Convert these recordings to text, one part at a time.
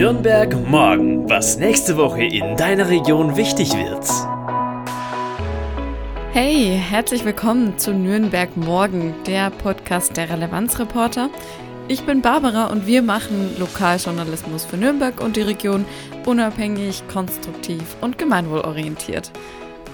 Nürnberg morgen, was nächste Woche in deiner Region wichtig wird. Hey, herzlich willkommen zu Nürnberg morgen, der Podcast der Relevanzreporter. Ich bin Barbara und wir machen Lokaljournalismus für Nürnberg und die Region unabhängig, konstruktiv und gemeinwohlorientiert.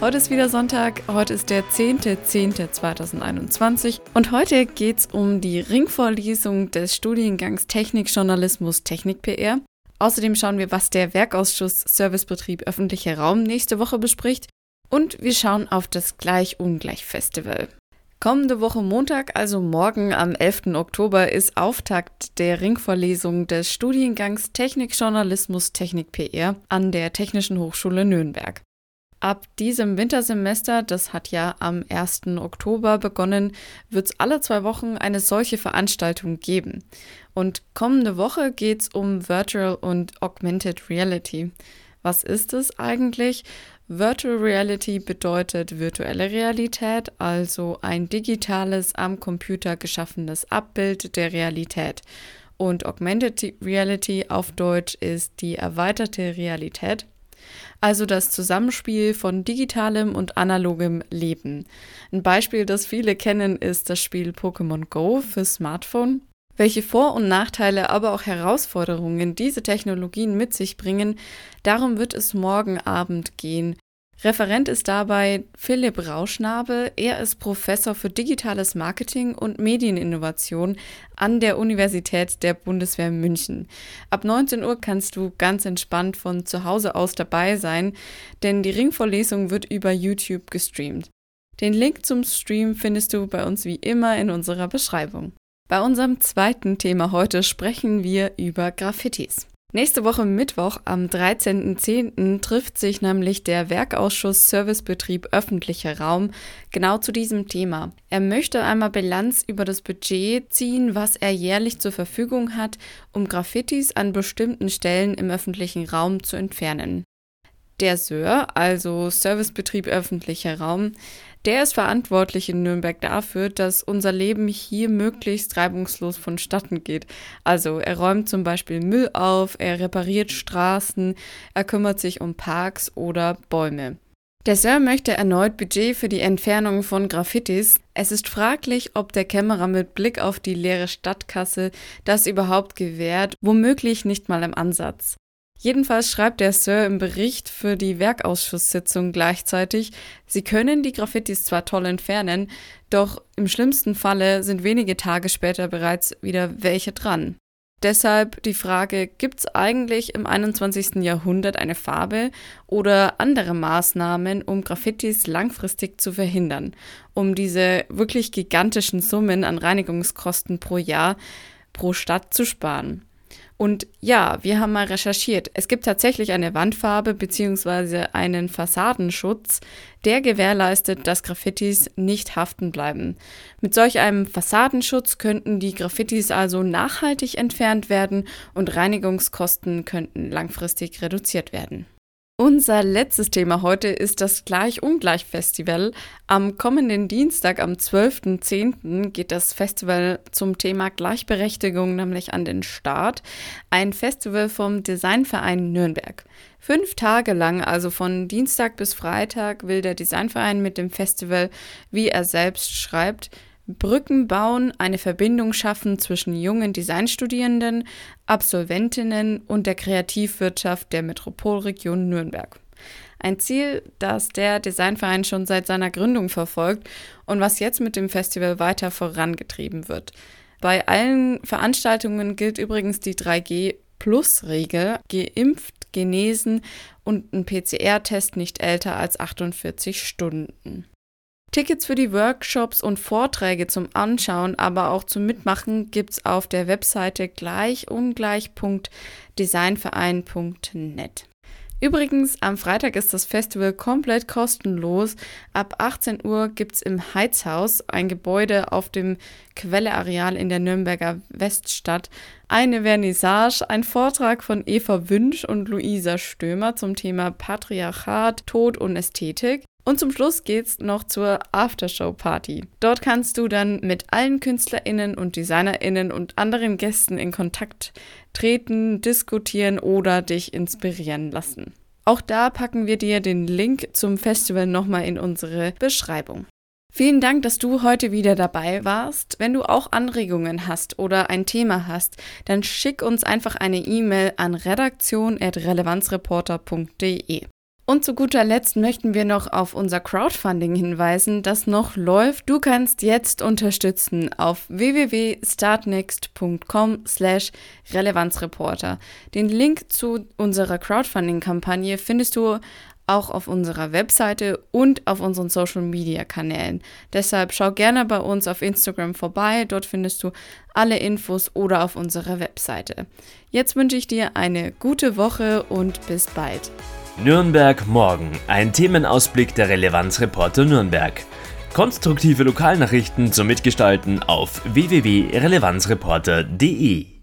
Heute ist wieder Sonntag, heute ist der 10.10.2021 und heute geht es um die Ringvorlesung des Studiengangs Technikjournalismus Technik PR. Außerdem schauen wir, was der Werkausschuss Servicebetrieb öffentlicher Raum nächste Woche bespricht und wir schauen auf das Gleich-Ungleich-Festival. Kommende Woche Montag, also morgen am 11. Oktober, ist Auftakt der Ringvorlesung des Studiengangs Technikjournalismus Technik PR an der Technischen Hochschule Nürnberg. Ab diesem Wintersemester, das hat ja am 1. Oktober begonnen, wird es alle zwei Wochen eine solche Veranstaltung geben. Und kommende Woche geht es um Virtual und Augmented Reality. Was ist es eigentlich? Virtual Reality bedeutet virtuelle Realität, also ein digitales, am Computer geschaffenes Abbild der Realität. Und Augmented Reality auf Deutsch ist die erweiterte Realität also das Zusammenspiel von digitalem und analogem Leben. Ein Beispiel, das viele kennen, ist das Spiel Pokémon Go für Smartphone. Welche Vor- und Nachteile, aber auch Herausforderungen diese Technologien mit sich bringen, darum wird es morgen Abend gehen. Referent ist dabei Philipp Rauschnabel. Er ist Professor für digitales Marketing und Medieninnovation an der Universität der Bundeswehr München. Ab 19 Uhr kannst du ganz entspannt von zu Hause aus dabei sein, denn die Ringvorlesung wird über YouTube gestreamt. Den Link zum Stream findest du bei uns wie immer in unserer Beschreibung. Bei unserem zweiten Thema heute sprechen wir über Graffitis. Nächste Woche Mittwoch am 13.10. trifft sich nämlich der Werkausschuss Servicebetrieb öffentlicher Raum genau zu diesem Thema. Er möchte einmal Bilanz über das Budget ziehen, was er jährlich zur Verfügung hat, um Graffitis an bestimmten Stellen im öffentlichen Raum zu entfernen. Der SÖR, also Servicebetrieb öffentlicher Raum, der ist verantwortlich in Nürnberg dafür, dass unser Leben hier möglichst reibungslos vonstatten geht. Also er räumt zum Beispiel Müll auf, er repariert Straßen, er kümmert sich um Parks oder Bäume. Der Sir möchte erneut Budget für die Entfernung von Graffitis. Es ist fraglich, ob der Kämmerer mit Blick auf die leere Stadtkasse das überhaupt gewährt, womöglich nicht mal im Ansatz. Jedenfalls schreibt der Sir im Bericht für die Werkausschusssitzung gleichzeitig, sie können die Graffitis zwar toll entfernen, doch im schlimmsten Falle sind wenige Tage später bereits wieder welche dran. Deshalb die Frage, gibt es eigentlich im 21. Jahrhundert eine Farbe oder andere Maßnahmen, um Graffitis langfristig zu verhindern, um diese wirklich gigantischen Summen an Reinigungskosten pro Jahr pro Stadt zu sparen? Und ja, wir haben mal recherchiert. Es gibt tatsächlich eine Wandfarbe bzw. einen Fassadenschutz, der gewährleistet, dass Graffitis nicht haften bleiben. Mit solch einem Fassadenschutz könnten die Graffitis also nachhaltig entfernt werden und Reinigungskosten könnten langfristig reduziert werden. Unser letztes Thema heute ist das Gleich-Ungleich-Festival. Am kommenden Dienstag, am 12.10., geht das Festival zum Thema Gleichberechtigung nämlich an den Start. Ein Festival vom Designverein Nürnberg. Fünf Tage lang, also von Dienstag bis Freitag, will der Designverein mit dem Festival, wie er selbst schreibt, Brücken bauen, eine Verbindung schaffen zwischen jungen Designstudierenden, Absolventinnen und der Kreativwirtschaft der Metropolregion Nürnberg. Ein Ziel, das der Designverein schon seit seiner Gründung verfolgt und was jetzt mit dem Festival weiter vorangetrieben wird. Bei allen Veranstaltungen gilt übrigens die 3G-Plus-Regel, geimpft, genesen und ein PCR-Test nicht älter als 48 Stunden. Tickets für die Workshops und Vorträge zum Anschauen, aber auch zum Mitmachen gibt's auf der Webseite gleichungleich.designverein.net. Übrigens, am Freitag ist das Festival komplett kostenlos. Ab 18 Uhr gibt's im Heizhaus, ein Gebäude auf dem Quelleareal in der Nürnberger Weststadt, eine Vernissage, ein Vortrag von Eva Wünsch und Luisa Stömer zum Thema Patriarchat, Tod und Ästhetik. Und zum Schluss geht's noch zur Aftershow-Party. Dort kannst du dann mit allen KünstlerInnen und DesignerInnen und anderen Gästen in Kontakt treten, diskutieren oder dich inspirieren lassen. Auch da packen wir dir den Link zum Festival nochmal in unsere Beschreibung. Vielen Dank, dass du heute wieder dabei warst. Wenn du auch Anregungen hast oder ein Thema hast, dann schick uns einfach eine E-Mail an redaktion.relevanzreporter.de. Und zu guter Letzt möchten wir noch auf unser Crowdfunding hinweisen, das noch läuft. Du kannst jetzt unterstützen auf www.startnext.com slash Relevanzreporter. Den Link zu unserer Crowdfunding-Kampagne findest du auch auf unserer Webseite und auf unseren Social-Media-Kanälen. Deshalb schau gerne bei uns auf Instagram vorbei, dort findest du alle Infos oder auf unserer Webseite. Jetzt wünsche ich dir eine gute Woche und bis bald. Nürnberg morgen. Ein Themenausblick der Relevanzreporter Nürnberg. Konstruktive Lokalnachrichten zum Mitgestalten auf www.relevanzreporter.de